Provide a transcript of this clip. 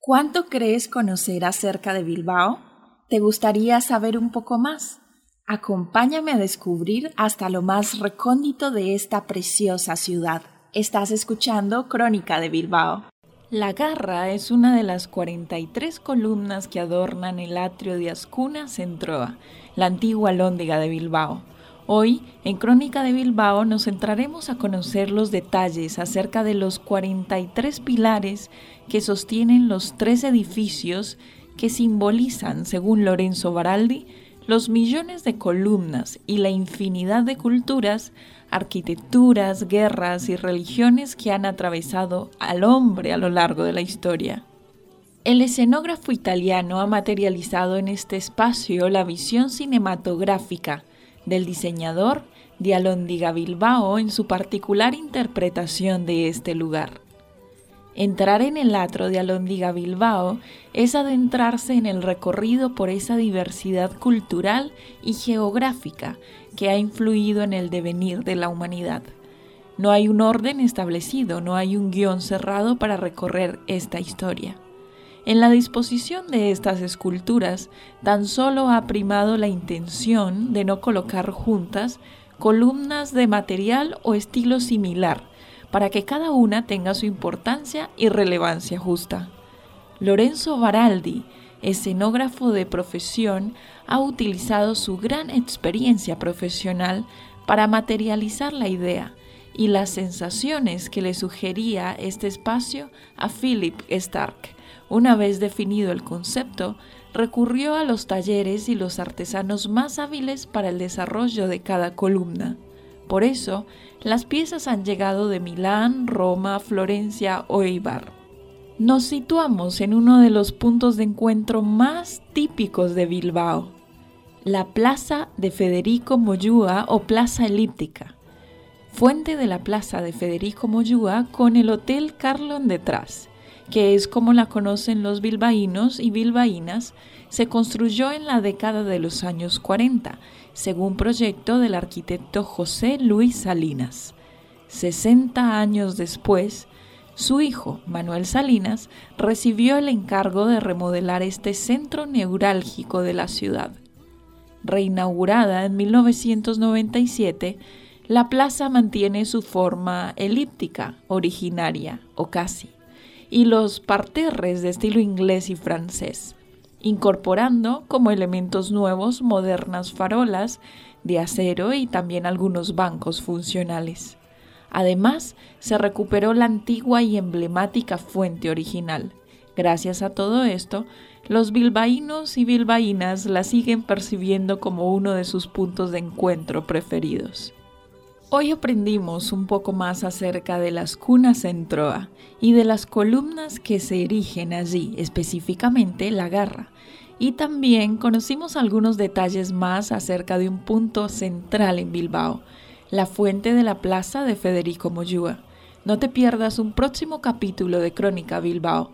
¿Cuánto crees conocer acerca de Bilbao? ¿Te gustaría saber un poco más? Acompáñame a descubrir hasta lo más recóndito de esta preciosa ciudad. Estás escuchando Crónica de Bilbao. La Garra es una de las 43 columnas que adornan el atrio de Ascuna Centroa, la antigua lóndiga de Bilbao. Hoy, en Crónica de Bilbao, nos centraremos a conocer los detalles acerca de los 43 pilares que sostienen los tres edificios que simbolizan, según Lorenzo Baraldi, los millones de columnas y la infinidad de culturas, arquitecturas, guerras y religiones que han atravesado al hombre a lo largo de la historia. El escenógrafo italiano ha materializado en este espacio la visión cinematográfica del diseñador de Alondiga Bilbao en su particular interpretación de este lugar. Entrar en el atro de Alondiga Bilbao es adentrarse en el recorrido por esa diversidad cultural y geográfica que ha influido en el devenir de la humanidad. No hay un orden establecido, no hay un guion cerrado para recorrer esta historia. En la disposición de estas esculturas tan solo ha primado la intención de no colocar juntas columnas de material o estilo similar, para que cada una tenga su importancia y relevancia justa. Lorenzo Baraldi, escenógrafo de profesión, ha utilizado su gran experiencia profesional para materializar la idea y las sensaciones que le sugería este espacio a Philip Stark, una vez definido el concepto, recurrió a los talleres y los artesanos más hábiles para el desarrollo de cada columna. Por eso, las piezas han llegado de Milán, Roma, Florencia o Eibar. Nos situamos en uno de los puntos de encuentro más típicos de Bilbao, la Plaza de Federico Moyúa o Plaza Elíptica, fuente de la Plaza de Federico Moyúa con el Hotel Carlon detrás que es como la conocen los bilbaínos y bilbaínas, se construyó en la década de los años 40, según proyecto del arquitecto José Luis Salinas. 60 años después, su hijo, Manuel Salinas, recibió el encargo de remodelar este centro neurálgico de la ciudad. Reinaugurada en 1997, la plaza mantiene su forma elíptica originaria, o casi y los parterres de estilo inglés y francés, incorporando como elementos nuevos modernas farolas de acero y también algunos bancos funcionales. Además, se recuperó la antigua y emblemática fuente original. Gracias a todo esto, los bilbaínos y bilbaínas la siguen percibiendo como uno de sus puntos de encuentro preferidos. Hoy aprendimos un poco más acerca de las cunas en Troa y de las columnas que se erigen allí, específicamente la garra. Y también conocimos algunos detalles más acerca de un punto central en Bilbao, la fuente de la plaza de Federico Moyúa. No te pierdas un próximo capítulo de Crónica Bilbao.